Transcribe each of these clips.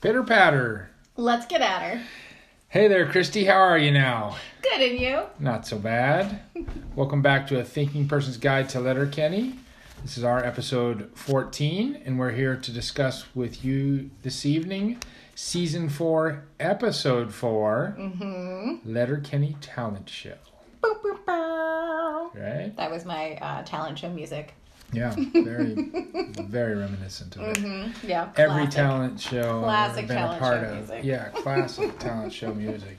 Pitter patter. Let's get at her. Hey there, Christy. How are you now? Good, and you? Not so bad. Welcome back to A Thinking Person's Guide to Letterkenny. This is our episode 14, and we're here to discuss with you this evening season 4, episode 4 Mm-hmm. Letterkenny Talent Show. Boop, boop, bow. Right? That was my uh, talent show music. Yeah, very, very reminiscent of it. Mm-hmm. Yeah. Every classic. talent show Classic I've been talent a part show of. music. Yeah, classic talent show music.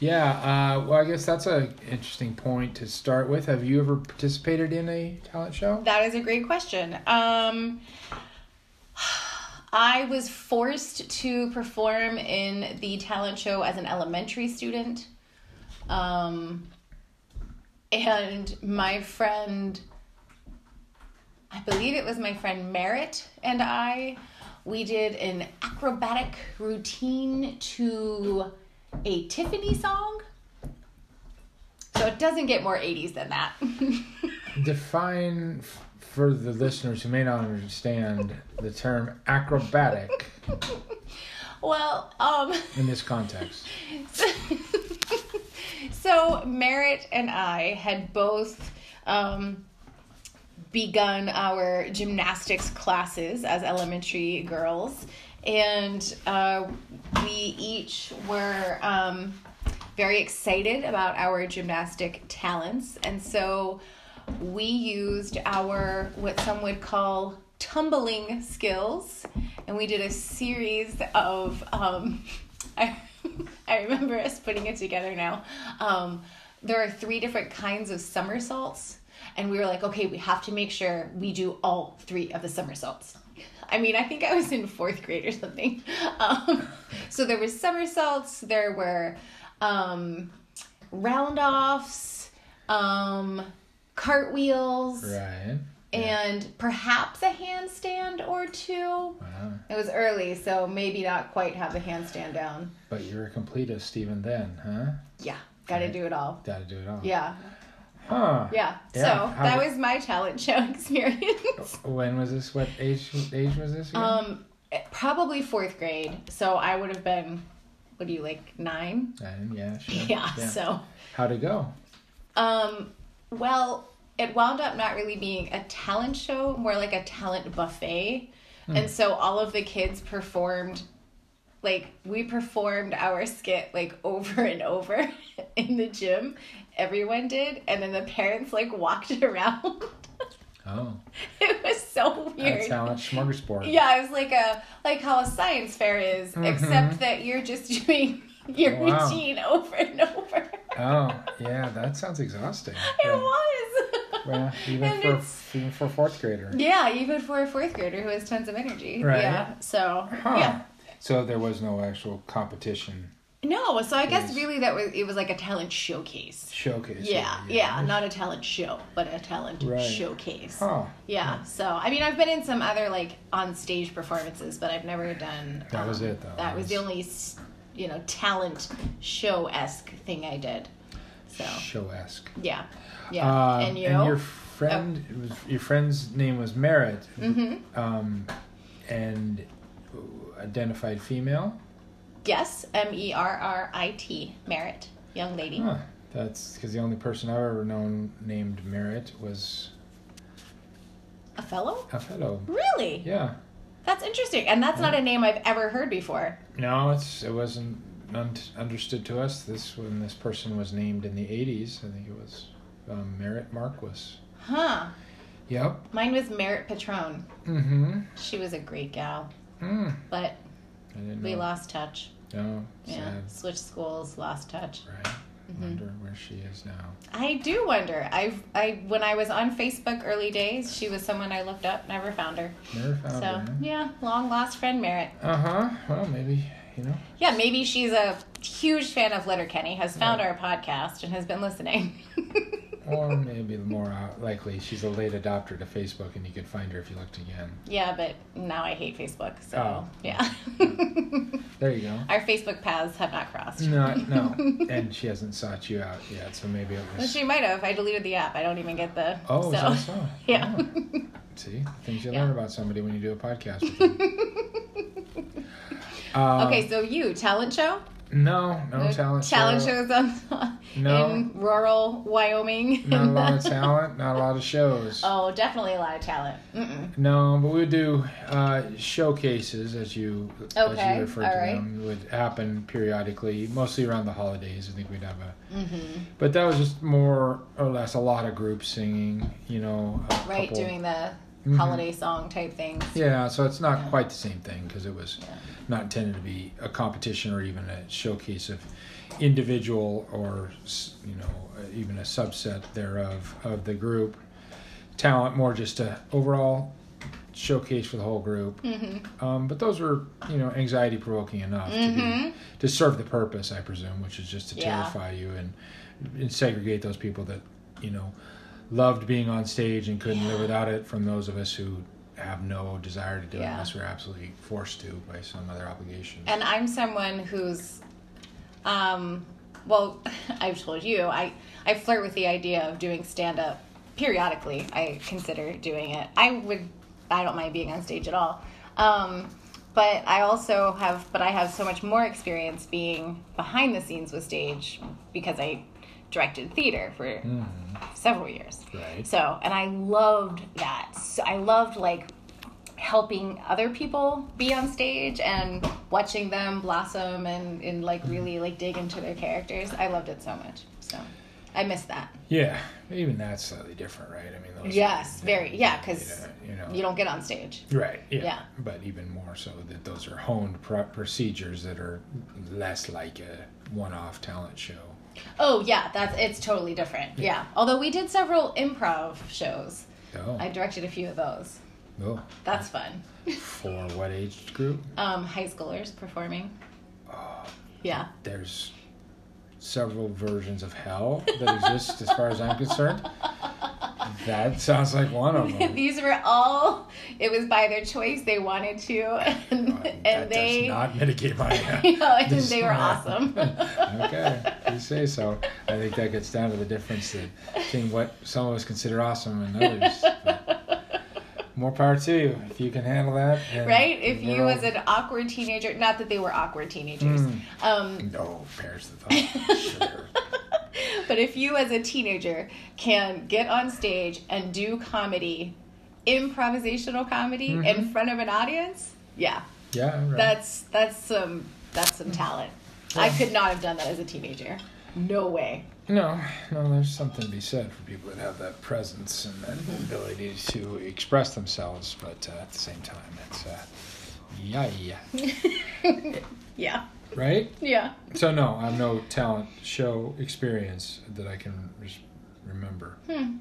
Yeah, uh, well, I guess that's an interesting point to start with. Have you ever participated in a talent show? That is a great question. Um, I was forced to perform in the talent show as an elementary student. Um, and my friend, I believe it was my friend Merritt and I, we did an acrobatic routine to a Tiffany song. So it doesn't get more 80s than that. Define f- for the listeners who may not understand the term acrobatic well, um, in this context. so Merritt and I had both um, begun our gymnastics classes as elementary girls, and uh, we each were um, very excited about our gymnastic talents, and so we used our what some would call tumbling skills, and we did a series of. Um, I, I remember us putting it together now. Um, there are three different kinds of somersaults, and we were like, okay, we have to make sure we do all three of the somersaults. I mean, I think I was in fourth grade or something. Um, so there was somersaults, there were um, roundoffs, um, cartwheels, Right. and perhaps a handstand or two. Wow. It was early, so maybe not quite have the handstand down. But you're a completist even then, huh? Yeah, gotta do it all. Gotta do it all. Yeah, Huh. yeah. Yeah, So how that was my talent show experience. When was this? What age age was this? again? um, probably fourth grade. So I would have been, what do you like, nine? Nine, yeah, sure. Yeah. So, How'd it go? um, well, it wound up not really being a talent show, more like a talent buffet. And so all of the kids performed like we performed our skit like over and over in the gym everyone did and then the parents like walked around Oh, it was so weird talent smorgasbord. yeah it was like a like how a science fair is except that you're just doing your Mm-hmm. Wow. routine over and over Oh, yeah, that sounds exhausting. it Yeah. was Well, even And for even for a fourth grader. yeah even for a fourth grader who has tons of energy Right. yeah so Huh. yeah So there was no actual competition no so i guess really that was it was like a talent showcase showcase. Yeah, yeah, not a talent show, but a talent Right. showcase. Huh. Yeah, so I mean, I've been in some other like on stage performances, but I've never done. That was um, it, though. That was the only, you know, talent show esque thing I did. So Show esque. yeah, yeah, Um, and you know, your friend it was your friend's name was Merritt. hmm Um, and identified female. yes, M E R R I T, Merit, young lady. Huh. That's because the only person I've ever known named Merritt was A fellow? a fellow. Really? Yeah. That's interesting, and that's not a name I've ever heard before. No, it's it wasn't un- understood to us. This when this person was named in the '80s. I think it was um, Merritt Marquis. Huh? Yep. Mine was Merit Patron. Mm-hmm. She was a great gal, Mm. but we know. lost touch. No. Yeah, Sad. switched schools, lost touch. Right. Mm-hmm. Wonder where she is now. I do wonder. I've I when I was on Facebook early days, she was someone I looked up. Never found her. Never found So her. So yeah, long lost friend Merritt. Uh huh. Well, maybe you know. Yeah, maybe she's a huge fan of Letterkenny, has found Right. our podcast, and has been listening. Or maybe more uh, likely, she's a late adopter to Facebook, and you could find her if you looked again. yeah, but now I hate Facebook. So Oh. yeah, There you go. our Facebook paths have not crossed. No, no, and she hasn't sought you out yet, so maybe it Well, was. she might have. I deleted the app. I don't even get the. Oh, so. so? Yeah. Oh. See, things you Yeah. learn about somebody when you do a podcast with them. Uh, okay, so you talent show? No, no talent talent show. shows on, No. in rural Wyoming. Not a lot of talent. Not a lot of shows. oh, definitely a lot of talent. Mm-mm. No, but we would do uh, showcases, as you as you all to right. them, would happen periodically, mostly around the holidays. I think we'd have a, Mm-hmm. but that was just more or less a lot of groups singing. You know, a Right, couple- doing the Mhm. holiday song type things. Yeah, so it's not Yeah. quite the same thing because it was Yeah. not intended to be a competition or even a showcase of individual or you know even a subset thereof of the group talent. More just a overall showcase for the whole group. Mm-hmm. Um, but those were you know anxiety provoking enough to, Mm-hmm. be, to serve the purpose, I presume, which is just to Yeah. terrify you and, and segregate those people that you know loved being on stage and couldn't live without it from those of us who have no desire to do it unless we're absolutely forced to by some other obligation. And I'm someone who's, um, well, I've told you, I, I flirt with the idea of doing stand up periodically. I consider doing it. I would, I don't mind being on stage at all. Um, but I also have, but I have so much more experience being behind the scenes with stage because I directed theater for Mhm. several years. Right. So, and I loved that. So I loved like helping other people be on stage and watching them blossom and, and like really like dig into their characters. I loved it so much. So I miss that. Yeah, even that's slightly different, right? I mean, those Yes, very. Yeah, because you know, you don't get on stage. Right. Yeah. Yeah. But even more so that those are honed pro- procedures that are less like a one-off talent show. Oh yeah, that's it's totally different. Yeah. Although we did several improv shows. Oh. I directed a few of those. oh. That's fun. For what age group? Um, high schoolers performing. Oh, Yeah. there's several versions of hell that exist as far as I'm concerned. That sounds like one of them. These were all. It was by their choice. They wanted to, and, that and they. not mitigate my. Uh, you know, and they were awesome. okay, you say so. I think that gets down to the difference between what some of us consider awesome and others. More power to you if you can handle that. right? If you, we're as all- an awkward teenager, not that they were awkward teenagers, Mm. um, no parents that thought sure. But if you, as a teenager, can get on stage and do comedy, improvisational comedy in Mhm. front of an audience, yeah, Yeah, right. that's that's some that's some talent. I could not have done that as a teenager. No way. No, no, there's something to be said for people that have that presence and that ability to express themselves, but uh, at the same time, it's uh, yeah, yeah, yeah. Right? Yeah. So no, I have no talent show experience that I can remember Hmm.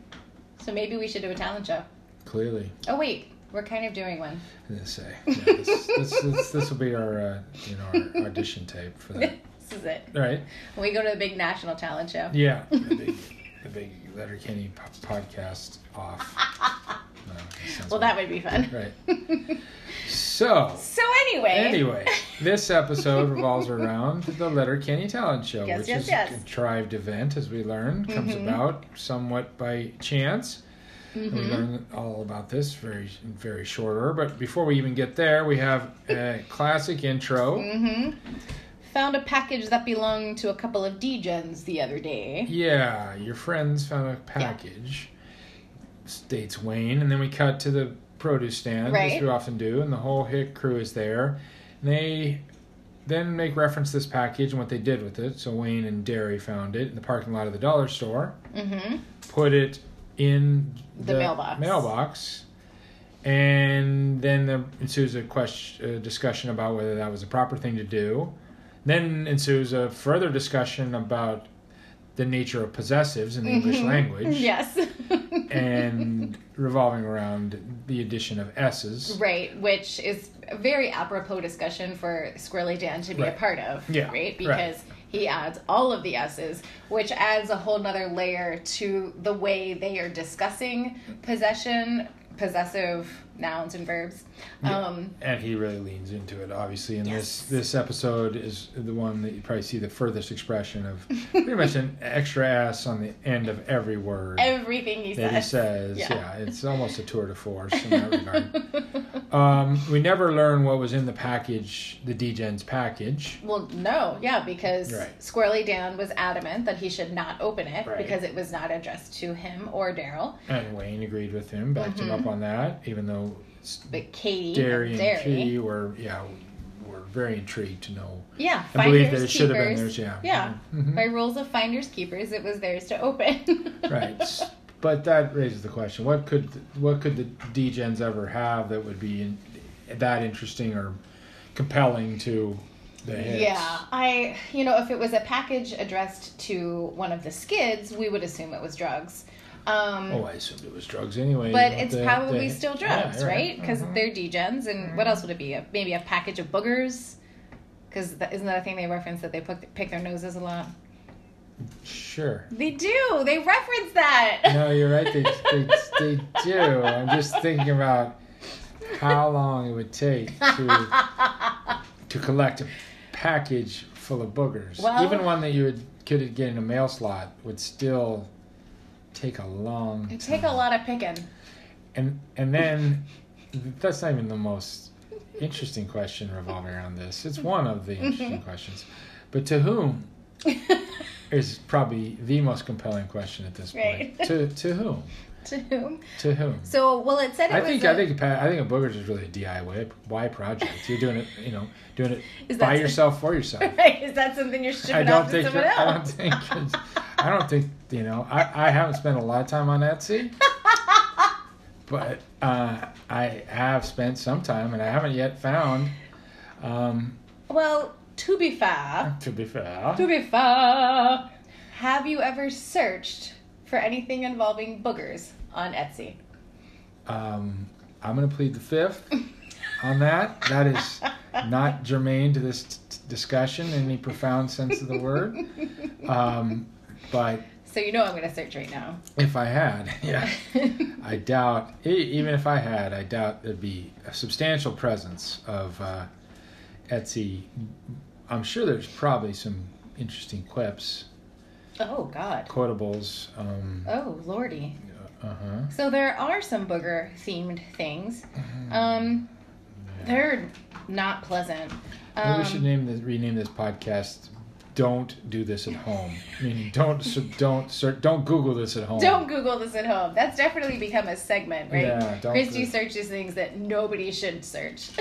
So maybe we should do a talent show. clearly. Oh wait, we're kind of doing one. I'm gonna say yeah, this, this, this, this will be our uh, you know our audition tape for that, this is it. right? When we go to the big national talent show. Yeah, the big, the big Letter Kenny podcast off. Sounds Well, weird. that would be fun. Right. So, So anyway. anyway, this episode revolves around the Letter Kenny Talent Show, Yes, which yes, is yes. a contrived event, as we learned, comes Mhm. about somewhat by chance. And We learn all about this very, very shorter. But before we even get there, we have a classic intro. Mm-hmm. Found a package that belonged to a couple of D-gens the other day. Yeah, your friends found a package. States Wayne, and then we cut to the produce stand, Right. as we often do, and the whole hit crew is there. And they then make reference to this package and what they did with it. So Wayne and Derry found it in the parking lot of the dollar store, Mm-hmm. put it in The mailbox. mailbox, and then there ensues a question, a discussion about whether that was a proper thing to do. Then ensues a further discussion about the nature of possessives in the English Mhm. language, Yes. and revolving around the addition of s's. right, which is a very apropos discussion for Squirrely Dan to be a part of. Yeah, Right? right. Because he adds all of the S's, which adds a whole nother layer to the way they are discussing possession, possessive nouns and verbs. Um, And he really leans into it, obviously. And Yes. this this episode is the one that you probably see the furthest expression of pretty much an extra ass on the end of every word everything he that says. he says. Yeah. Yeah. it's almost a tour de force in that regard. Um, we never learn what was in the package, the Degens package. Well, no, yeah, because Right. Squirrely Dan was adamant that he should not open it Right. because it was not addressed to him or Daryl. And Wayne agreed with him, backed him up on that, even though But Katy, Derry and Derry, Key were, yeah, were very intrigued to know. yeah, I believe that it should have been theirs, yeah. Yeah, Mhm. by rules of finders keepers, it was theirs to open. Right. But that raises the question: What could what could the DGens ever have that would be in, that interesting or compelling to? Yeah, I, you know, if it was a package addressed to one of the skids, we would assume it was drugs. Um, Oh, I assumed it was drugs anyway. but it's the- probably the- still yeah, drugs, you're right? Because Mhm. they're degens, and what else would it be? A, maybe a package of boogers. Because isn't that a thing they reference that they pick, pick their noses a lot? Sure. They do. They reference that. No, you're right. They, they, they do. I'm just thinking about how long it would take to to collect a package full of boogers. Well- Even one that you would could get in a mail slot would still take a long. It take a lot of picking. And and then that's not even the most interesting question revolving around this. It's one of the interesting mm-hmm. questions. But to whom is probably the most compelling question at this point. Right. To to whom? To whom? To whom? So, well, it said it I was. think a- I think I think a boogers is really a DIY project. You're doing it, you know, doing it Is by yourself for yourself. Right? Is that something you're shipping I off don't to think someone I don't think it's, I don't think you know I, I haven't spent a lot of time on Etsy, but uh, I have spent some time and I haven't yet found. Um, Well, to be fair, to be fair, to be fair, have you ever searched for anything involving boogers on Etsy? um, I'm going to plead the fifth on that. That is not germane to this t- discussion in any profound sense of the word. Um, but So you know I'm going to search right now. if I had, yeah, I doubt. Even if I had, I doubt there'd be a substantial presence of uh, Etsy. I'm sure there's probably some interesting quips, oh God. quotables. Um, Oh lordy. uh huh. So there are some booger themed things. Um, they're not pleasant. Maybe Um, we should name this, rename this podcast. Don't do this at home. Meaning, don't don't search, don't Google this at home. Don't Google this at home. That's definitely become a segment, right? Yeah, don't Christy searches things that nobody should search.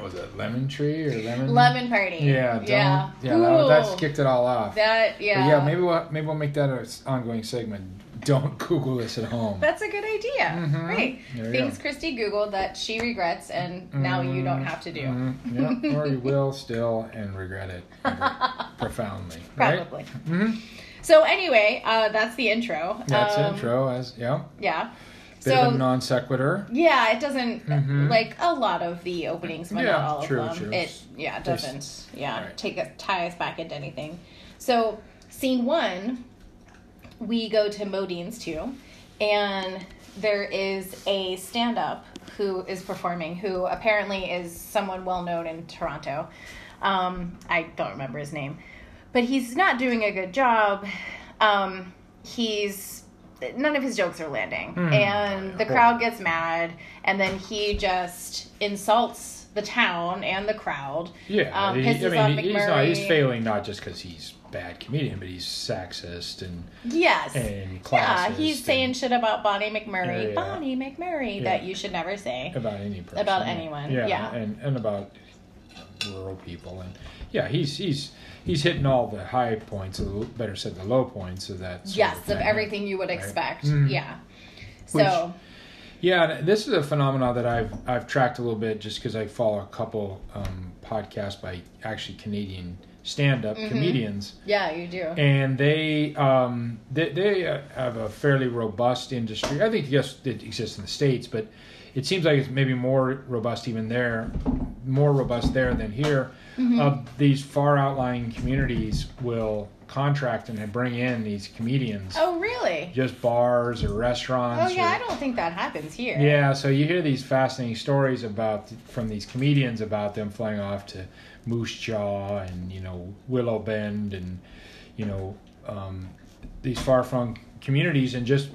Was it lemon tree or lemon? Lemon party. Yeah, don't, yeah. yeah. that, that's kicked it all off. That But yeah. yeah, maybe we'll maybe we'll make that an ongoing segment. Don't Google this at home. That's a good idea. Mhm. Right. Things go. Christy Googled that she regrets and now you don't have to do. Mhm. Yeah, or you will still and regret it profoundly. Right? Probably. hmm So anyway, uh, that's the intro. That's Um, intro as yeah. Yeah. Bit so of a non sequitur. yeah, it doesn't Mhm. like a lot of the openings, but Yeah, not all true, of them. true. It yeah it doesn't yeah right. take a tie us back into anything. So scene one, we go to Modean's too, and there is a stand up who is performing who apparently is someone well known in Toronto. Um, I don't remember his name, but he's not doing a good job. Um, he's none of his jokes are landing, Hmm. and the crowd gets mad, and then he just insults the town and the crowd. Yeah, Um, he, I off mean, he- he's not. He's failing not just because he's bad comedian, but he's sexist and Yes. and classist. Yeah, he's and saying shit about Bonnie McMurray, Yeah, yeah. Bonnie McMurray, Yeah. that you should never say. about any person. About anyone, yeah. and and about rural people, and yeah, he's he's he's hitting all the high points, or better said, the low points of that. Yes, of thing. everything you would Right. expect. Mhm. Yeah. Which- So, Yeah, this is a phenomenon that I've I've tracked a little bit just because I follow a couple um, podcasts by actually Canadian stand-up Mhm. comedians, yeah, you do. and they um, they, they uh, have a fairly robust industry. I think yes, it exists in the states, but it seems like it's maybe more robust even there, more robust there than here. Mm-hmm. Uh, these far outlying communities will contract and bring in these comedians, oh, really? just bars or restaurants. Oh, yeah, or- I don't think that happens here. yeah, so you hear these fascinating stories about from these comedians about them flying off to Moose Jaw and you know Willow Bend and you know um, these far flung communities and just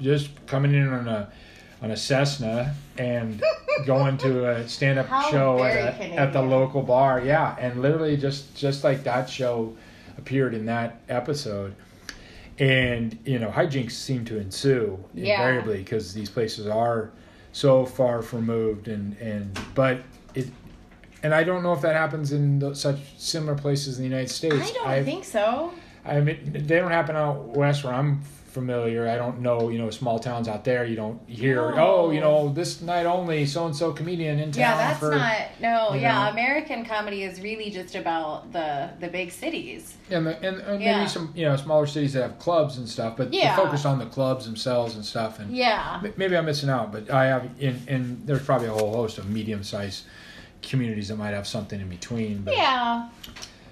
just coming in on a on a Cessna and going to a stand-up How show at, a, at the local bar. Yeah, and literally just just like that show appeared in that episode. And you know, hijinks seem to ensue Yeah. invariably because these places are so far removed, and and but it, and I don't know if that happens in the, such similar places in the United States. I don't I've- think so. I mean, they don't happen out west where I'm familiar. I don't know, you know, small towns out there. You don't hear, No. oh, you know, this night only, so and so comedian in town. Yeah, that's for, not no. Yeah, know. American comedy is really just about the the big cities. And, the, and, and Yeah. maybe some, you know, smaller cities that have clubs and stuff, but Yeah. they focus on the clubs themselves and stuff. And Yeah. maybe I'm missing out, but I have, in, and there's probably a whole host of medium-sized communities that might have something in between. But Yeah.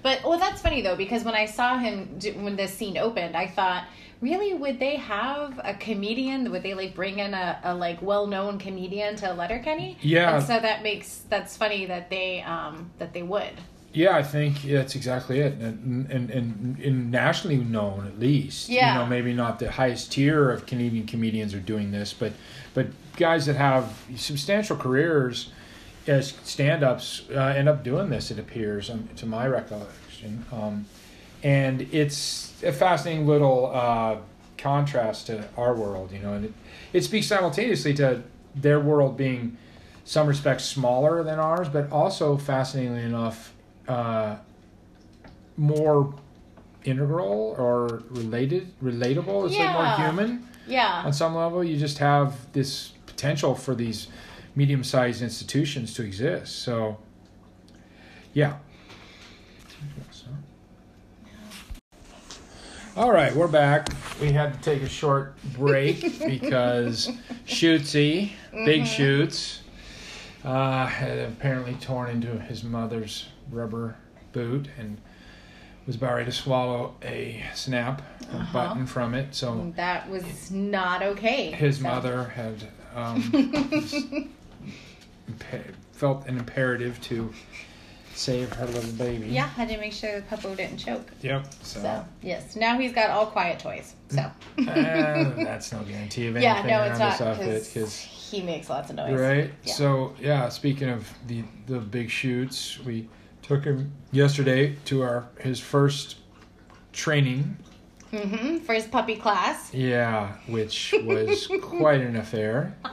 But well, that's funny though because when I saw him do, when this scene opened, I thought, really, would they have a comedian? Would they like bring in a, a like well-known comedian to Letterkenny? Yeah. And so that makes that's funny that they um that they would. Yeah, I think that's exactly it, and and, and, and nationally known at least. Yeah. You know, maybe not the highest tier of Canadian comedians are doing this, but but guys that have substantial careers as stand-ups uh, end up doing this. It appears, um, to my recollection, um, and it's a fascinating little uh, contrast to our world. You know, and it, it speaks simultaneously to their world being some respects smaller than ours, but also fascinatingly enough, uh, more integral or related, relatable. It's like Yeah. more human Yeah. on some level. You just have this potential for these medium-sized institutions to exist. So, yeah. All right, we're back. We had to take a short break because Shootsy, Big Shoots, uh, had apparently torn into his mother's rubber boot and was about ready to swallow a snap, a Uh-huh. button from it. So That was not okay. his So- mother had um, impa- felt an imperative to save her little baby. Yeah, had to make sure the puppo didn't choke. Yep. So, So yes, now he's got all quiet toys. So uh, that's no guarantee of anything yeah, no, it's not this outfit because he makes lots of noise. right. Yeah. So yeah, speaking of the the big shoots, we took him yesterday to our his first training. Mm-hmm. For his puppy class. Yeah, which was quite an affair.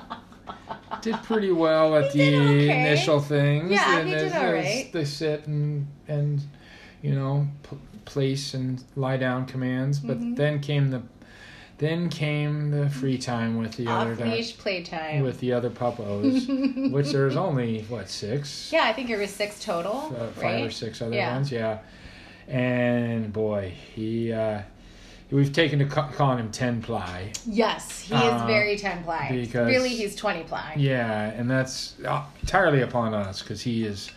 Did pretty well at He the okay. initial things. Yeah, and he did as alright. They sit and and you know p- place and lie down commands, but Mhm. then came the then came the free time with the other Off di- leash playtime. with the other puppos, which there's only what six, yeah, I think it was six total. uh, five right? or six other Yeah. ones, yeah. And boy, he uh, we've taken to ca- calling him ten ply. Yes, he Uh, is very ten ply. because- really, he's twenty ply. Yeah, and that's uh, entirely upon us because he is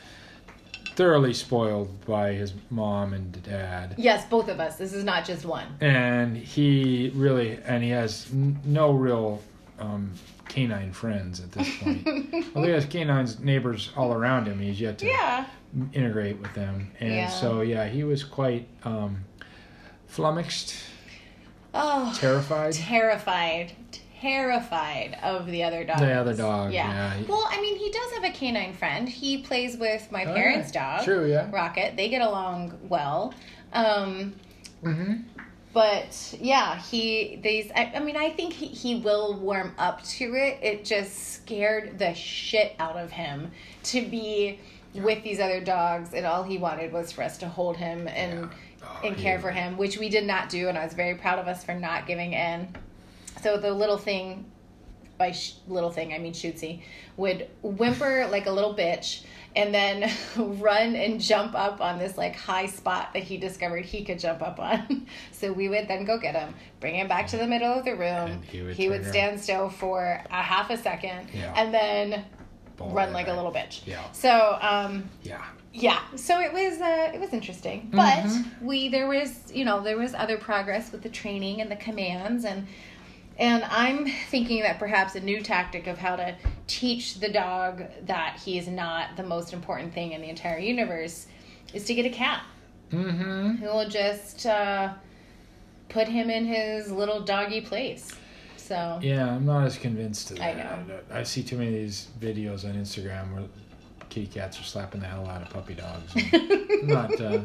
thoroughly spoiled by his mom and dad. Yes, both of us. This is not just one. And he really, and he has n- no real um, canine friends at this point. well, he has canines neighbors all around him. He's yet to Yeah. integrate with them, and Yeah. so yeah, he was quite um, flummoxed, Oh, terrified. terrified, terrified of the other dog. The other dog, yeah. Well, I mean, he does have a canine friend. He plays with my Oh, parents' yeah. dog, True, yeah. Rocket. They get along well. Um, hmm but yeah, he these. I, I mean, I think he, he will warm up to it. It just scared the shit out of him to be with these other dogs, and all he wanted was for us to hold him and Oh, and care yeah. for him, which we did not do, and I was very proud of us for not giving in. So the little thing, by sh- little thing I mean Shootsy, would whimper like a little bitch, and then run and jump up on this like high spot that he discovered he could jump up on. so we would then go get him, bring him back to the middle of the room. And he would he would stand still for a half a second, Yeah. and then Ball run like a little bitch. Yeah. So um, Yeah. yeah so it was uh, it was interesting but Mhm. we there was you know there was other progress with the training and the commands and and i'm thinking that perhaps a new tactic of how to teach the dog that he is not the most important thing in the entire universe is to get a cat Mm-hmm. who will just uh, put him in his little doggy place So Yeah, I'm not as convinced to that. I know. I see too many of these videos on Instagram where kitty cats are slapping the hell out of puppy dogs. Not, uh,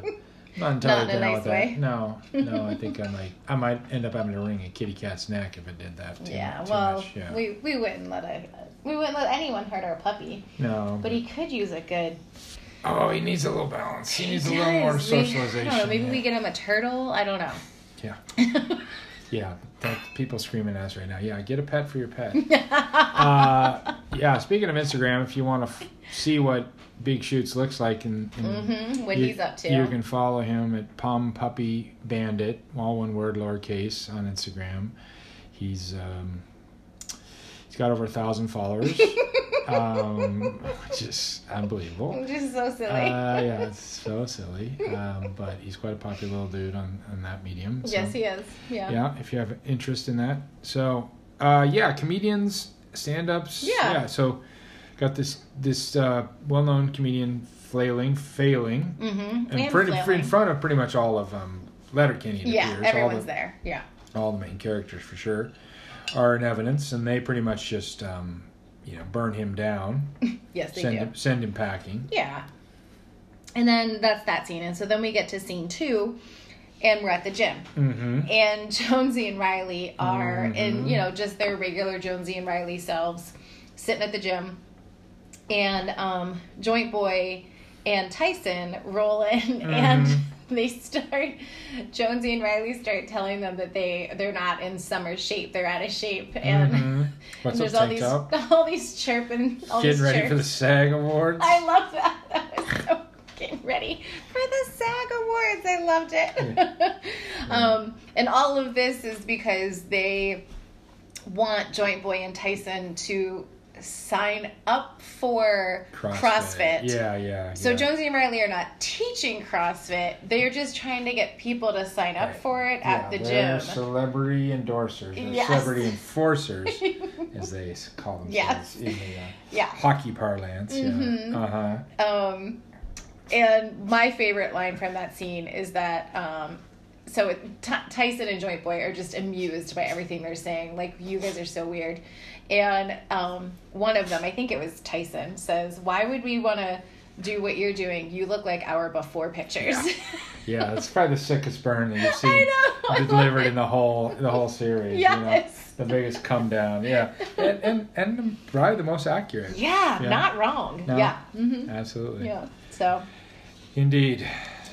not entirely Not in a down nice with way. that. No, no, I think I might, I might end up having to wring a kitty cat's neck if it did that. Too, yeah, too well, much. Yeah. we we wouldn't let a we wouldn't let anyone hurt our puppy, no. but he could use a good. oh, he needs a little balance. He needs a little more socialization. I don't know. Maybe yeah. we get him a turtle. I don't know. Yeah. Yeah, that, people screaming at us right now. Yeah, get a pet for your pet. uh, yeah, speaking of Instagram, if you want to f- see what Big Shoots looks like, and, hmm what you, he's up to. you can follow him at Palm Puppy Bandit, all one word, lowercase, on Instagram. He's um, he's got over a thousand followers, um, which is unbelievable. Just so silly. Uh, yeah, it's so silly, um, but he's quite a popular little dude on, on that medium. so- yes, he is. Yeah. yeah if you have interest in that so uh yeah comedians stand-ups Yeah. yeah. so got this this uh well-known comedian flailing failing Mm-hmm. and pretty in front of pretty much all of um letterkenny Yeah, appears. everyone's all the, there. Yeah. all the main characters for sure are in evidence and they pretty much just um you know burn him down Yes, they send do. him send him packing Yeah. And then that's that scene. And so then we get to scene two, and we're at the gym. mm-hmm And Jonesy and Reilly are in, Mhm. you know, just their regular Jonesy and Reilly selves, sitting at the gym. And um, Joint Boy and Tyson roll in, and Mhm. they start. Jonesy and Reilly start telling them that they they're not in summer shape; they're out of shape, and, Mhm. and there's up all these top all these chirping, all getting these ready chirps. for the sag awards I love that. That was so getting ready for the SAG Awards. I loved it. um, and all of this is because they want Joint Boy and Tyson to sign up for CrossFit. yeah yeah So yeah. Jonesy and Reilly are not teaching CrossFit. They're just trying to get people to sign up Right. for it at the gym. they're gym. celebrity endorsers, or Yes. celebrity enforcers, as they call themselves Yes. in the uh, yeah. hockey parlance. Mhm. Yeah. Uh huh. Um, and my favorite line from that scene is that um, so T- Tyson and Joint Boy are just amused by everything they're saying. Like you guys are so weird. And um, one of them, I think it was Tyson, says, "Why would we want to do what you're doing? You look like our before pictures." Yeah, it's probably the sickest burn that you've seen. Delivered in the whole the whole series. You know? Yes. The biggest come down. Yeah. And and, and probably the most accurate. Yeah, Yeah. not wrong. No. Yeah. hmm Absolutely. Yeah. So. Indeed.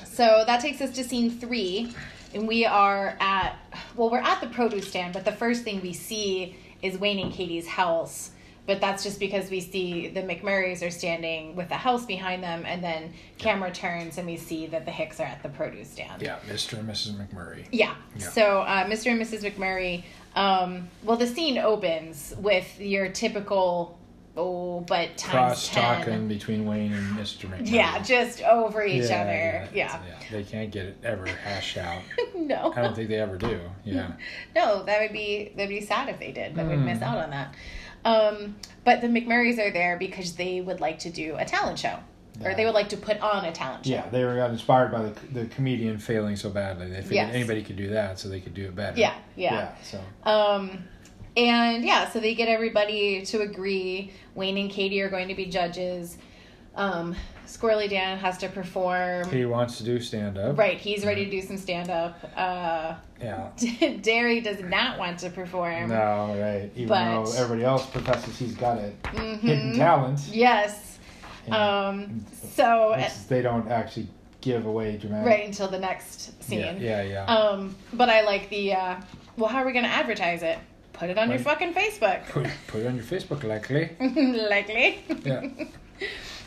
So that takes us to scene three, and we are at well, we're at the produce stand, but the first thing we see is Wayne and Katy's house. But that's just because we see the McMurrays are standing with the house behind them, and then camera turns and we see that the Hicks are at the produce stand. Yeah, Mr. and Mrs. McMurray. Yeah. Yeah. So uh, Mr. and Mrs. McMurray. Um, well, the scene opens with your typical oh, but times cross talking between Wayne and Mr. McMurray. Yeah, just over each Yeah, other. yeah, Yeah. They can't get it ever hashed out. no. I don't think they ever do. Yeah. No, that would be that'd be sad if they did. That would Mm. miss out on that. Um, but the McMurrays are there because they would like to do a talent show, or they would like to put on a talent show. Yeah, they were inspired by the, the comedian failing so badly. They figured Yes. anybody could do that, so they could do it better. Yeah, yeah. Yeah. So Um, and yeah, so they get everybody to agree. Wayne and Katy are going to be judges. Um, Squirrely Dan has to perform. he wants to do stand up. Right, he's ready to do some stand up. Uh, Yeah. Derry does not want to perform. No, right. Even But- though everybody else professes he's got it Mhm. hidden talent. Yes. Um, so they don't actually give away dramatic. right until the next scene. Yeah, yeah, yeah. Um, but I like the. Uh, well, how are we going to advertise it? Put it on your fucking Facebook. put, put it on your Facebook, likely. Likely. Yeah.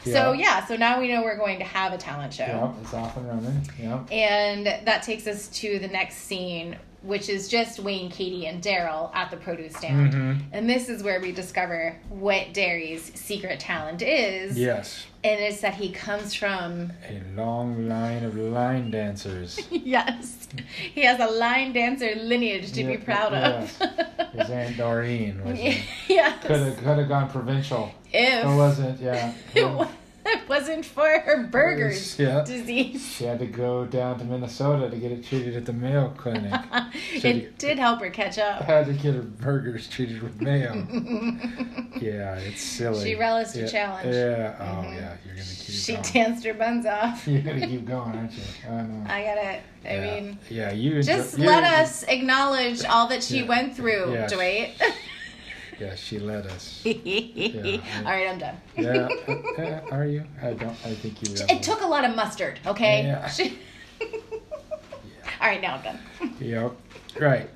So yeah, so now we know we're going to have a talent show. Yeah, it's off and running. Yeah. And that takes us to the next scene, which is just Wayne, Katy, and Daryl at the produce stand. Mhm. And this is where we discover what Derry's secret talent is. Yes. And it's that he comes from A long line of line dancers. yes. He has a line dancer lineage to be proud yes. of. His Aunt Doreen was yes. could have could have gone provincial. If it? Yeah. it was wasn't for her Buerger's Yeah. disease. She had to go down to Minnesota to get it treated at the Mayo Clinic. It did help her catch up. had to get her burgers treated with mayo. yeah, it's silly. She relished the yeah. challenge. Yeah. Oh Mhm. yeah, you're gonna keep She going. danced her buns off. You're gonna keep going, aren't you? I know. I gotta. I yeah. mean, yeah, you just enjoy- you let us acknowledge all that she went through, Yeah. Dwight. Yeah, she let us. all right, I'm done. Yeah, uh, are you? I don't. I think you. It took a lot of mustard, okay? Yeah. All right, now I'm done. Yep. Right.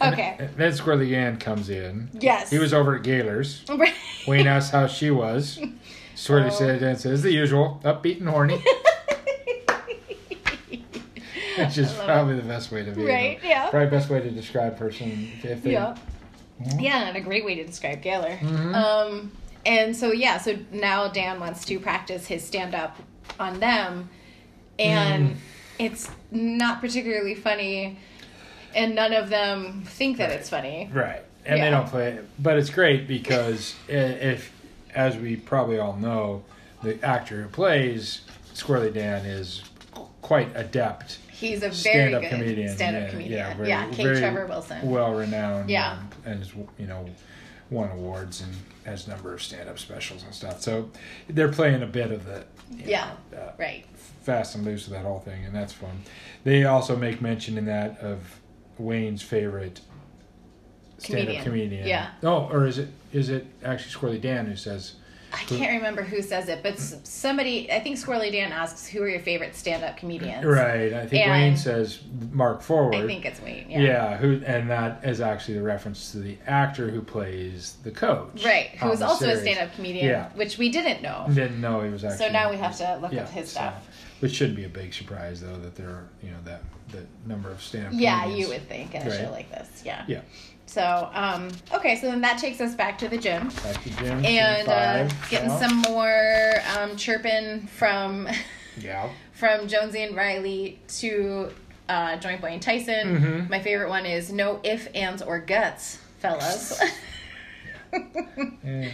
Okay. and then Squirrely Dan comes in. Yes. He was over at Gaylor's. Wayne asked how she was. Swirly Oh. said and says the usual, upbeat and horny. Which is I probably the best way to be. Right, yeah. Probably best way to describe a person if they. Yeah. Mhm. Yeah, and a great way to describe Gaylor. Mhm. Um, and so yeah, so now Dan wants to practice his stand up on them, and Mm. it's not particularly funny, and none of them think that Right. it's funny. Right. And they don't play it. But it's great because if, as we probably all know, the actor who plays Squirrely Dan is quite adept He's a very stand-up good comedian. stand-up yeah, comedian. Yeah, Yeah, King very Trevor Wilson. Well renowned. Yeah. And, and you know, won awards and has a number of stand-up specials and stuff. So they're playing a bit of the Yeah. know, uh, Right. fast and loose with that whole thing, and that's fun. They also make mention in that of Wayne's favorite stand-up Comedian. comedian. Yeah. Oh, or is it is it actually Squirrely Dan who says? I can't remember who says it, but somebody, I think Squirrely Dan asks, "Who are your favorite stand-up comedians?" Right. I think And- Wayne says Mark Forward. I think it's Wayne. Yeah. Yeah. Who and that is actually the reference to the actor who plays the coach. Right. Who's the also a stand-up comedian, Yeah. which we didn't know. Didn't know he was actually. So now we have to look yeah, up his so- stuff. which shouldn't be a big surprise, though, that there are you know that the number of stand-up. Yeah, comedians. you would think in a show like this. Yeah. Yeah. So, um, okay, so then that takes us back to the gym Back to gym. and uh, getting yeah. some more um, chirping from Yeah. from Jonesy and Reilly to uh, Joint Boy and Tyson. Mhm. My favorite one is no if, ands, or guts, fellas. Yeah.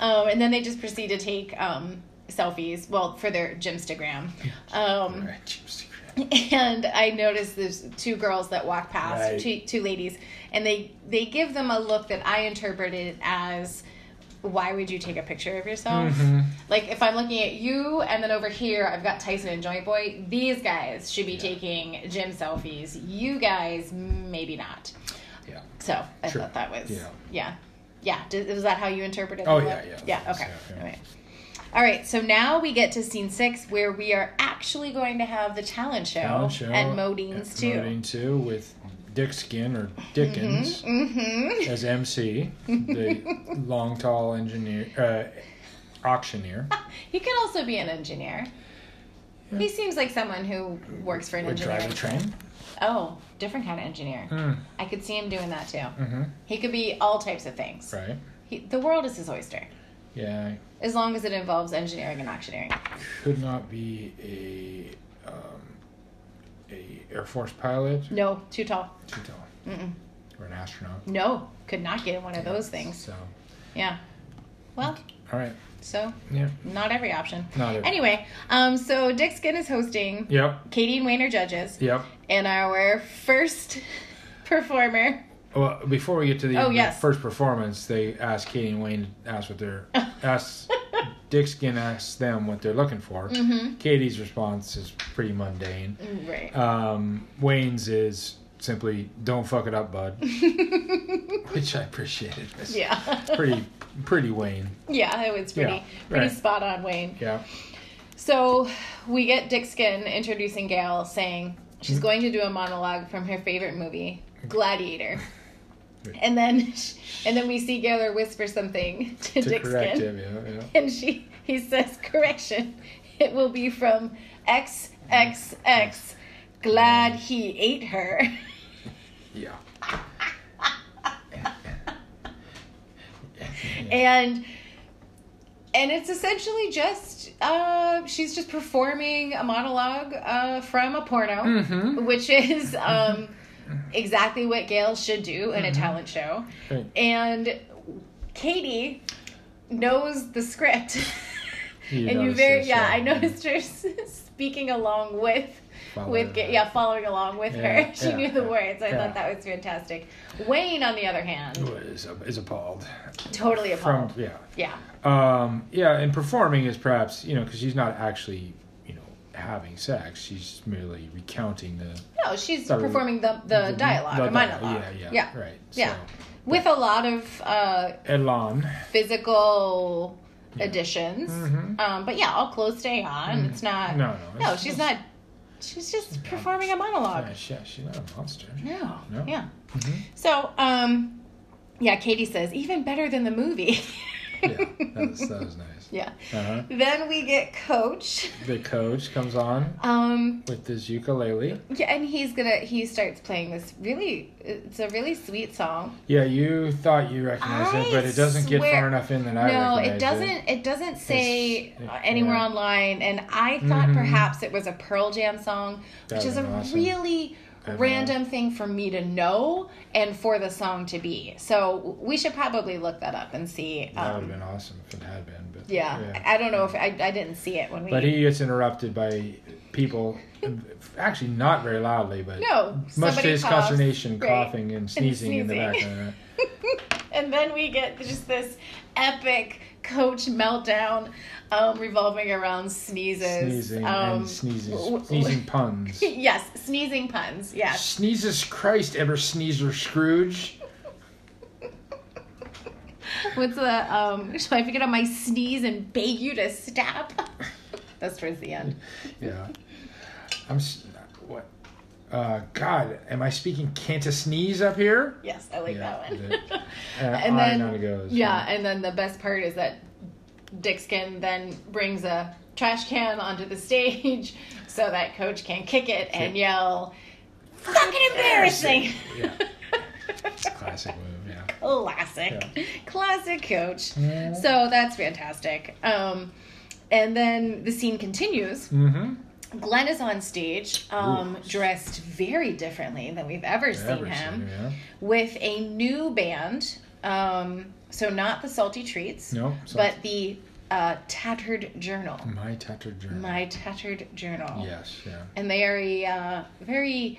um, and then they just proceed to take um, selfies, well, for their Gymstagram. Um, Right, Jim's secret. and I noticed there's two girls that walk past, Right. two, two ladies, and they they give them a look that I interpreted as, "Why would you take a picture of yourself?" Mhm. Like if I'm looking at you, and then over here I've got Tyson and Joint Boy. These guys should be taking gym selfies. You guys, maybe not. Yeah. So I Sure. thought that was Yeah. yeah, yeah. Did, was that how you interpreted? Oh, the yeah, look? yeah, yeah. Okay. yeah, yeah. All right. All right. So now we get to scene six, where we are actually going to have the talent show, Talent show at Modean's too. Modine too, with Dick Skin or Dickens Mm-hmm. as MC, the long, tall engineer, uh, auctioneer. He could also be an engineer. He seems like someone who works for an Would drive a train. Oh, different kind of engineer. Mm. I could see him doing that too. Mm-hmm. He could be all types of things. Right. He, the world is his oyster, Yeah. As long as it involves engineering and auctioneering. Could not be a um, a Air Force pilot. No, too tall. Too tall. Mm-mm. Or an astronaut. No, could not get in one of those things. So, Yeah. Well, all right. so Yeah. not every option. Not every. Anyway, um, so Dick Skin is hosting. Yep. Katy and Wayne are judges, Yep. and our first performer. Well, before we get to the, Oh, yes. first performance, they ask Katy and Wayne ask what they're ask Dick Skin asks them what they're looking for. Mm-hmm. Katy's response is pretty mundane. Right. Um, Wayne's is simply "Don't fuck it up, bud," which I appreciated. It's yeah. pretty pretty Wayne. yeah, it was pretty Yeah, pretty right. spot on, Wayne. Yeah. So we get Dick Skin introducing Gail, saying she's Mm-hmm. going to do a monologue from her favorite movie, Gladiator. And then, and then we see Gaylor whisper something to, To Dick correct him, yeah, yeah. and she he says, "Correction, it will be from X X X. Glad he ate her." Yeah. and and it's essentially just uh, she's just performing a monologue uh, from a porno, Mhm. which is um, exactly what Gail should do in a talent show. Right. And Katy knows the script. You and you very yeah, yeah. I noticed her speaking along with Follow with her. yeah following along with Yeah, her. She yeah, knew the yeah, words. I yeah. thought that was fantastic. Wayne, on the other hand, is, is appalled. totally appalled. From yeah, yeah, um, yeah, and performing is perhaps you know because she's not actually you know having sex. She's merely recounting the no, she's The- performing the the, dialogue, the the monologue. Yeah, yeah, yeah, right. yeah. So, with a lot of uh, Elan. physical Yeah. additions. Mhm. Um, but yeah, all clothes stay on. Mm. It's not. No, no, No, she's not. She's just performing a monologue. Yeah, she, she's not a monster. No. No. Yeah. Mhm. So, um, yeah, Katy says even better than the movie. Yeah, that was, that was nice. Yeah. Uh-huh. Then we get Coach. The coach comes on Um, with his ukulele. yeah, and he's gonna he starts playing this really it's a really sweet song. Yeah, you thought you recognized it, but it doesn't get far enough in that I no, recognize it doesn't. It, doesn't say It's- anywhere yeah. online, and I thought Mhm. perhaps it was a Pearl Jam song, which That'd is a awesome. really random thing for me to know and for the song to be. So we should probably look that up and see. That would Um, have been awesome if it had been. But yeah, I don't know if I, I didn't see it when we. But he gets interrupted by people, actually not very loudly, but no, much to his coughs, consternation, right, coughing and sneezing, in the background. and then we get just this epic coach meltdown um, revolving around sneezes. Sneezing um, and sneezes, sneezing puns. yes, sneezing puns. Yes. Sneezes Christ, ever sneezer Scrooge. What's the um? Shall I forget on my sneeze and beg you to stop? That's towards the end. Yeah. I'm what? Uh, God, am I speaking Cantonese up here? Yes, I like Yeah, that one. the- and then it goes. yeah, and then the best part is that Dixkin then brings a trash can onto the stage so that Coach can kick it and yell, "Fucking embarrassing!" Yeah. It's a classic. Yeah. Classic, Coach. So that's fantastic. Um, and then the scene continues. Mm-hmm. Glen is on stage, um, dressed very differently than we've ever seen him, Yeah. with a new band. Um, so not the Salty Treats, No. so- but the uh, Tattered Journal. my tattered journal. My Tattered Journal. Yes. Yeah. And they are a uh, very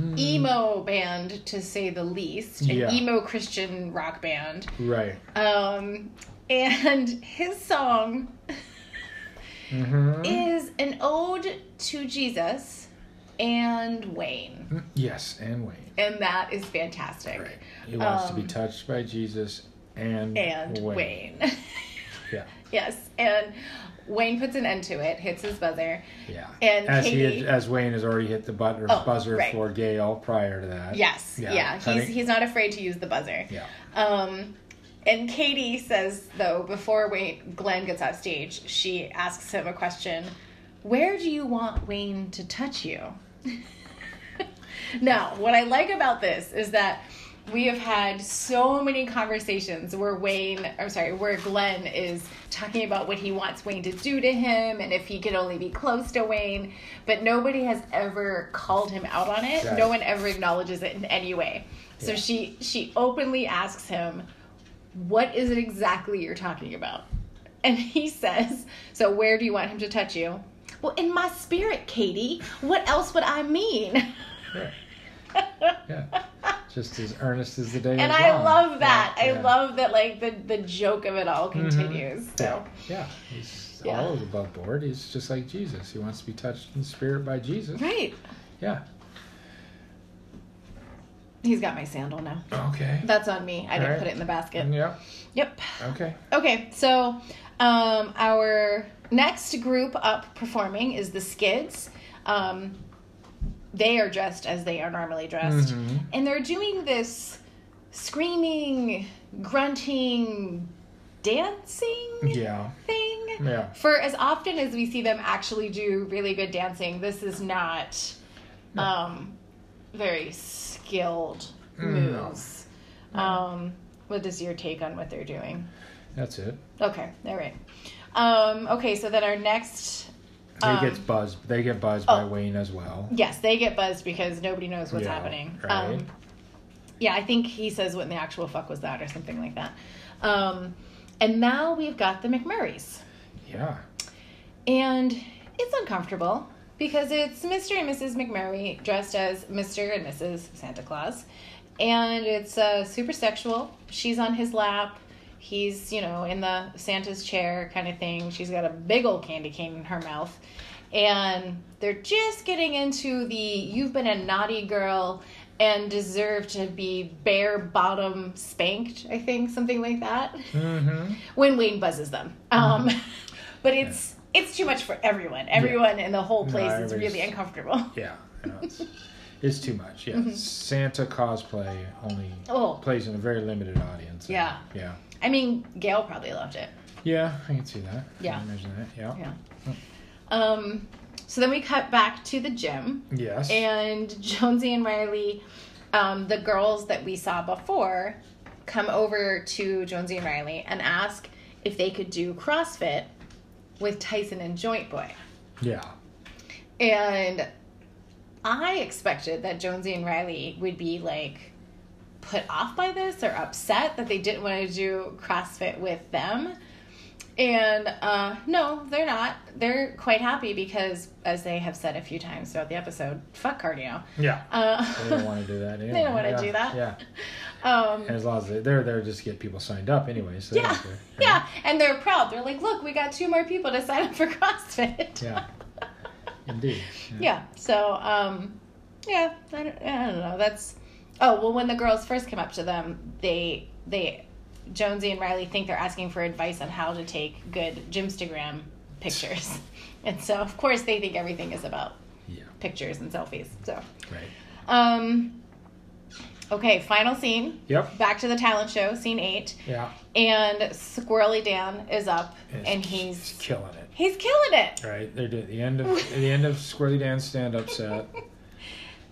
Mm, emo band, to say the least. An Yeah. emo Christian rock band. Right. Um, and his song Mm-hmm. is an ode to Jesus and Wayne. Yes, and Wayne. And that is fantastic. Right. He wants to be Um, touched by Jesus and And Wayne. Wayne. Yeah. yes. And Wayne puts an end to it, hits his buzzer. Yeah. And as he had, as Wayne has already hit the buzzer, Oh, buzzer right. for Gail prior to that. Yes. Yeah, Yeah. He's think- he's not afraid to use the buzzer. Yeah. Um and Katy says though before Wayne Glen gets off stage, she asks him a question. Where do you want Wayne to touch you? now, what I like about this is that we have had so many conversations where Wayne, I'm sorry, where Glen is talking about what he wants Wayne to do to him and if he could only be close to Wayne, but nobody has ever called him out on it. Right. No one ever acknowledges it in any way. So Yeah. she she openly asks him, "What is it exactly you're talking about?" And he says, "So where do you want him to touch you?" Well, in my spirit, Katy. What else would I mean? Right. Yeah. Just as earnest as the day and I long. love that. Yeah, I love that like the the joke of it all continues. So Yeah. Yeah. He's Yeah. all above board. He's just like Jesus. He wants to be touched in spirit by Jesus. right. Yeah. He's got my sandal now. Okay. That's on me. I didn't Alright. put it in the basket. Yeah. Yep. Okay. Okay, so um, our next group up performing is the Skids. Um, they are dressed as they are normally dressed, Mhm. and they're doing this screaming, grunting, dancing Yeah. thing. Yeah. For as often as we see them actually do really good dancing, this is not No. um, very skilled Mm, no. moves. Um, what is your take on what they're doing? That's it. Okay, all right. Um, okay, so then our next. They Um, get buzzed. They get buzzed by oh. Wayne as well. Yes, they get buzzed because nobody knows what's Yeah, happening. right. Um, yeah, I think he says, "What in the actual fuck was that?" or something like that. Um, and now we've got the McMurrays. Yeah. And it's uncomfortable because it's Mr. and Mrs. McMurray dressed as Mr. and Mrs. Santa Claus. And it's uh, super sexual. She's on his lap. He's, you know, in the Santa's chair kind of thing. She's got a big old candy cane in her mouth. And they're just getting into the you've been a naughty girl and deserve to be bare bottom spanked, I think, something like that. Mm-hmm. When Wayne buzzes them. Um, but it's it's too much for everyone. Everyone in the whole No, place is everybody's- really uncomfortable. Yeah. no, it's, it's too much. Yeah. Santa cosplay only Mm-hmm. Oh. plays in a very limited audience. Yeah. Yeah. I mean, Gail probably loved it. Yeah, I can see that. Yeah. imagine that. Yeah. Yeah. Um, so then we cut back to the gym, Yes. and Jonesy and Reilly, um, the girls that we saw before, come over to Jonesy and Reilly and ask if they could do CrossFit with Tyson and Joint Boy. yeah. And I expected that Jonesy and Reilly would be like put off by this or upset that they didn't want to do CrossFit with them. And uh, no, they're not. They're quite happy because, as they have said a few times throughout the episode, fuck cardio. Yeah. Uh, They don't want to do that. Anyway. They don't wanna yeah. do that. Yeah. um, And as long as they, they're there just to get people signed up anyway. So yeah, don't yeah, and they're proud. They're like, look, we got two more people to sign up for CrossFit. Yeah. Indeed. yeah so um yeah I don't, I don't know that's oh well when the girls first come up to them they they jonesy and reilly think they're asking for advice on how to take good gymstagram pictures and so of course they think everything is about Yeah. pictures and selfies so Right. um okay final scene Yep. back to the talent show scene eight Yeah. and squirrely dan is up and he's he's killing it. he's killing it Right. They're at the end of the end of Squirrely Dan's stand up set.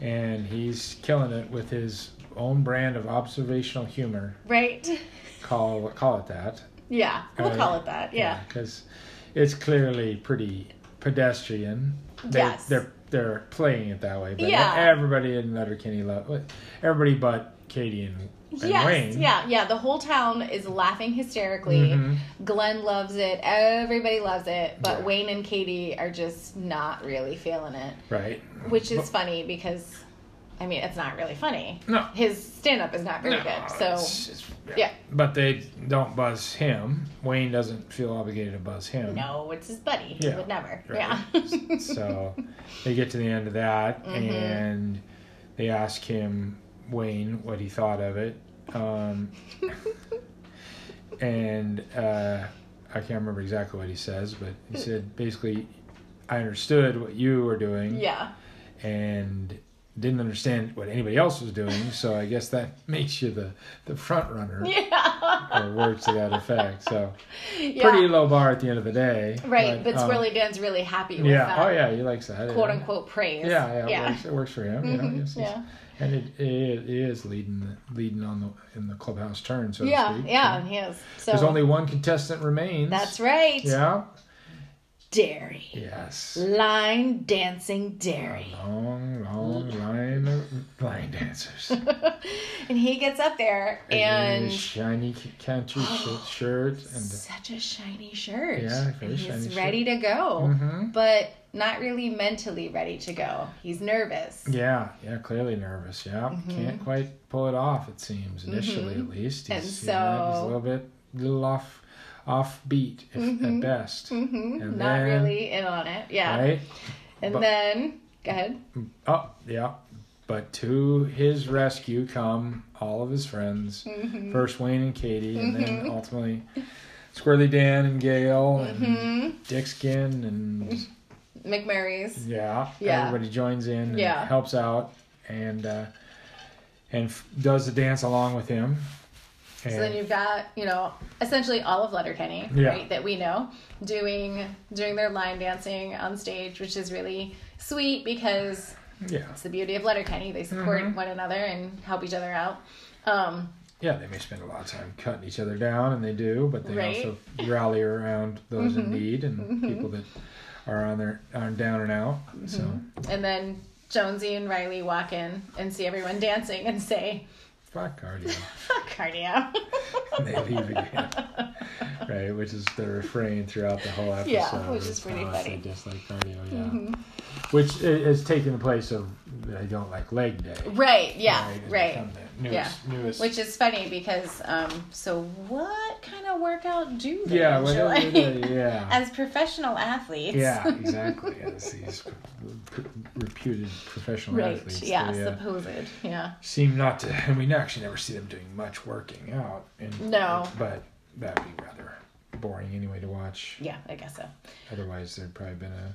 And he's killing it with his own brand of observational humor. right Call call it that. yeah we'll Right. call it that yeah. Because it's clearly pretty pedestrian. They, Yes. They're they're playing it that way, but Yeah. everybody in Letterkenny love everybody but Katy and Yes, Wayne. yeah, yeah. The whole town is laughing hysterically. Mhm. Glen loves it. Everybody loves it. But Yeah. Wayne and Katy are just not really feeling it, Right. which is But- funny because, I mean, it's not really funny. No. His stand up is not very No, good. So, it's- it's- yeah. But they don't buzz him. Wayne doesn't feel obligated to buzz him. no, it's his buddy. He Yeah, would never. right. Yeah. so they get to the end of that Mhm. and they ask him Wayne what he thought of it. Um, and uh, I can't remember exactly what he says, but he said basically, I understood what you were doing yeah. and didn't understand what anybody else was doing. So I guess that makes you the, the front runner Yeah. or words to that effect. So yeah. pretty low bar at the end of the day. Right, but, um, Squirrely Dan's really happy with yeah. that Oh yeah, he likes that. quote yeah. unquote praise. Yeah, yeah, it, Works, it works for him. You know, Mhm, yes, yes. yeah. and it, it, is leading the, leading on the in the clubhouse turn. So Yeah, to speak. yeah, he is. So There's only one contestant remains. that's right. Yeah. Darry. Yes. Line dancing Darry. A long, long line of line dancers. and he gets up there and his shiny country sh- shirt and. such a shiny shirt. Yeah, very He's shiny shirt. ready to go, Mhm. but not really mentally ready to go. He's nervous. Yeah, yeah, clearly nervous. Yeah, can't quite pull it off. It seems initially, at least. Mm-hmm. And He's, yeah, he's a little bit, a little off, off beat if, at best. hmm And Not then- really in on it. Yeah. Right? And But- then, go ahead. Oh, yeah. But to his rescue come all of his friends. Mm-hmm. First Wayne and Katy, and then ultimately Squirrely Dan and Gail and Mm-hmm. Dickskin and McMurray's. yeah, Yeah. everybody joins in and Yeah. helps out and uh, and f- does the dance along with him. So then you've got, you know, essentially all of Letterkenny, Yeah. right, that we know, doing doing their line dancing on stage, which is really sweet because yeah, it's the beauty of Letterkenny. They support Mhm. one another and help each other out. Um, yeah, they may spend a lot of time cutting each other down, and they do, but they Right. also rally around those Mhm. in need and Mhm. people that are on their are down and out. So and then Jonesy and Reilly walk in and see everyone dancing and say, Fuck cardio. cardio. they leave again. Right, which is the refrain throughout the whole episode. Yeah, which is pretty funny. Just like cardio, yeah. Mhm. Which is taking the place of I don't like leg day. Right. Yeah. It's Right. Become the Newest, newest. Which is funny because um so what kind of workout do they yeah, enjoy yeah. as professional athletes? Yeah, exactly. As these reputed professional Right. athletes, Yeah, they, uh, supposed. Yeah. seem not to. And we actually never see them doing much working out. And, No. but that'd be rather boring anyway to watch. Yeah, I guess so. Otherwise, there'd probably been a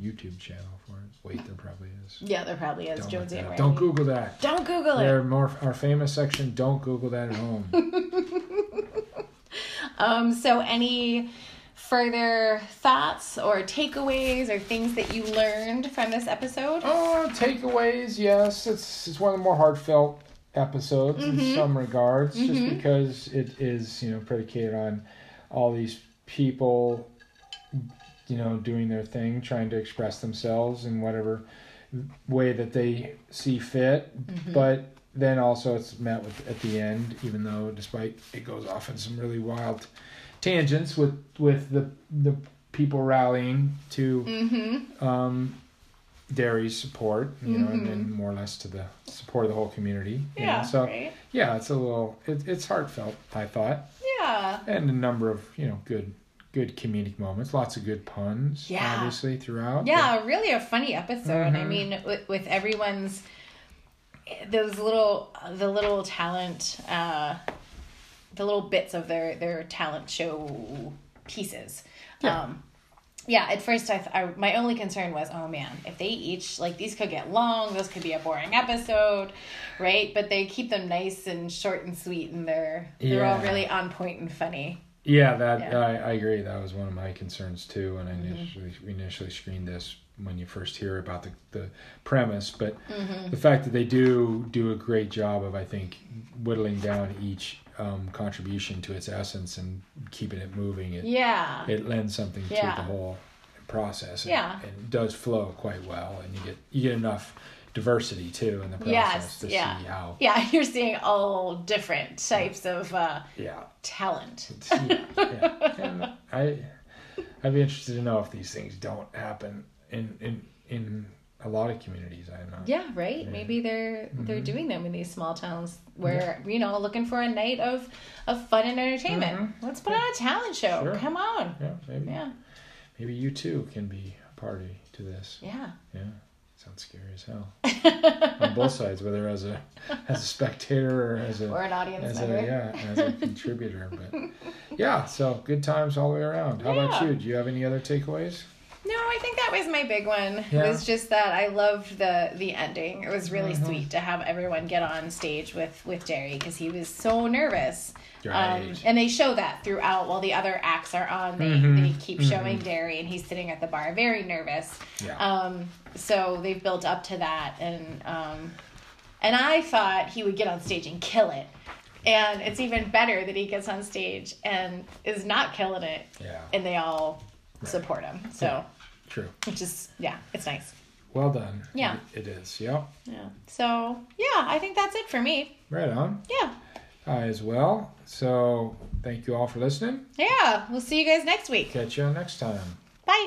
YouTube channel for it. Wait, there probably is. Yeah, there probably is. Don't, Jonesy and. Randy. don't Google that. Don't Google it. They're more our famous section. Don't Google that at home. Um, so any further thoughts or takeaways or things that you learned from this episode? Oh, takeaways, yes. It's it's one of the more heartfelt episodes in Mhm. some regards, Mhm. just because it is, you know, predicated on all these people, you know, doing their thing, trying to express themselves in whatever way that they see fit. Mhm. But then also it's met with at the end, even though despite it goes off in some really wild tangents with with the the people rallying to Mm-hmm. um, Darry's support, you know, and then more or less to the support of the whole community. you know. Yeah. So right. yeah, it's a little, it, it's heartfelt, I thought, Yeah. and a number of you know good, good comedic moments. Lots of good puns, Yeah. obviously throughout. Yeah, really a funny episode. I Mhm. mean, with, with everyone's those little the little talent, uh, the little bits of their their talent show pieces. Yeah. Um, yeah, at first I, th- I my only concern was, oh man, if they each like these could get long, this could be a boring episode, right? But they keep them nice and short and sweet, and they're they're all really on point and funny. Yeah, that Yeah. I, I agree. That was one of my concerns too when I Mm-hmm. initially initially screened this. When you first hear about the, the premise, but Mm-hmm. the fact that they do do a great job of, I think, whittling down each um, contribution to its essence and keeping it moving. It Yeah. it lends something Yeah. to the whole process. And, Yeah. and it does flow quite well, and you get you get enough diversity too in the process Yes, to yeah. see how. Yeah, you're seeing all different types of uh, Yeah, talent. yeah, yeah. And I I'd be interested to know if these things don't happen in in in a lot of communities. I'm not. Yeah, right. Yeah. Maybe they're they're Mhm. doing them in these small towns where you know looking for a night of of fun and entertainment. Mhm. Let's put on a talent show. Sure. Come on. Yeah, maybe Yeah, maybe you too can be a party to this. yeah. Yeah, sounds scary as hell on both sides, whether as a as a spectator or as a or an audience as member. a yeah as a contributor. But yeah, so good times all the way around. How about you? Do you have any other takeaways? No, I think that was my big one. Yeah. It was just that I loved the the ending. It was really Mhm. sweet to have everyone get on stage with with Darry because he was so nervous. Um, Right. and they show that throughout while the other acts are on. They, Mhm. they keep Mhm. showing Darry, and he's sitting at the bar, very nervous. Yeah. Um, so they've built up to that, and um, and I thought he would get on stage and kill it. And it's even better that he gets on stage and is not killing it, yeah. and they all Right. support him. So, Yeah. True. which is yeah, it's nice. Well done. Yeah. It, is. Yep. Yeah. So yeah, I think that's it for me. Right on. Yeah. I as well. So thank you all for listening. Yeah. We'll see you guys next week. Catch you next time. Bye.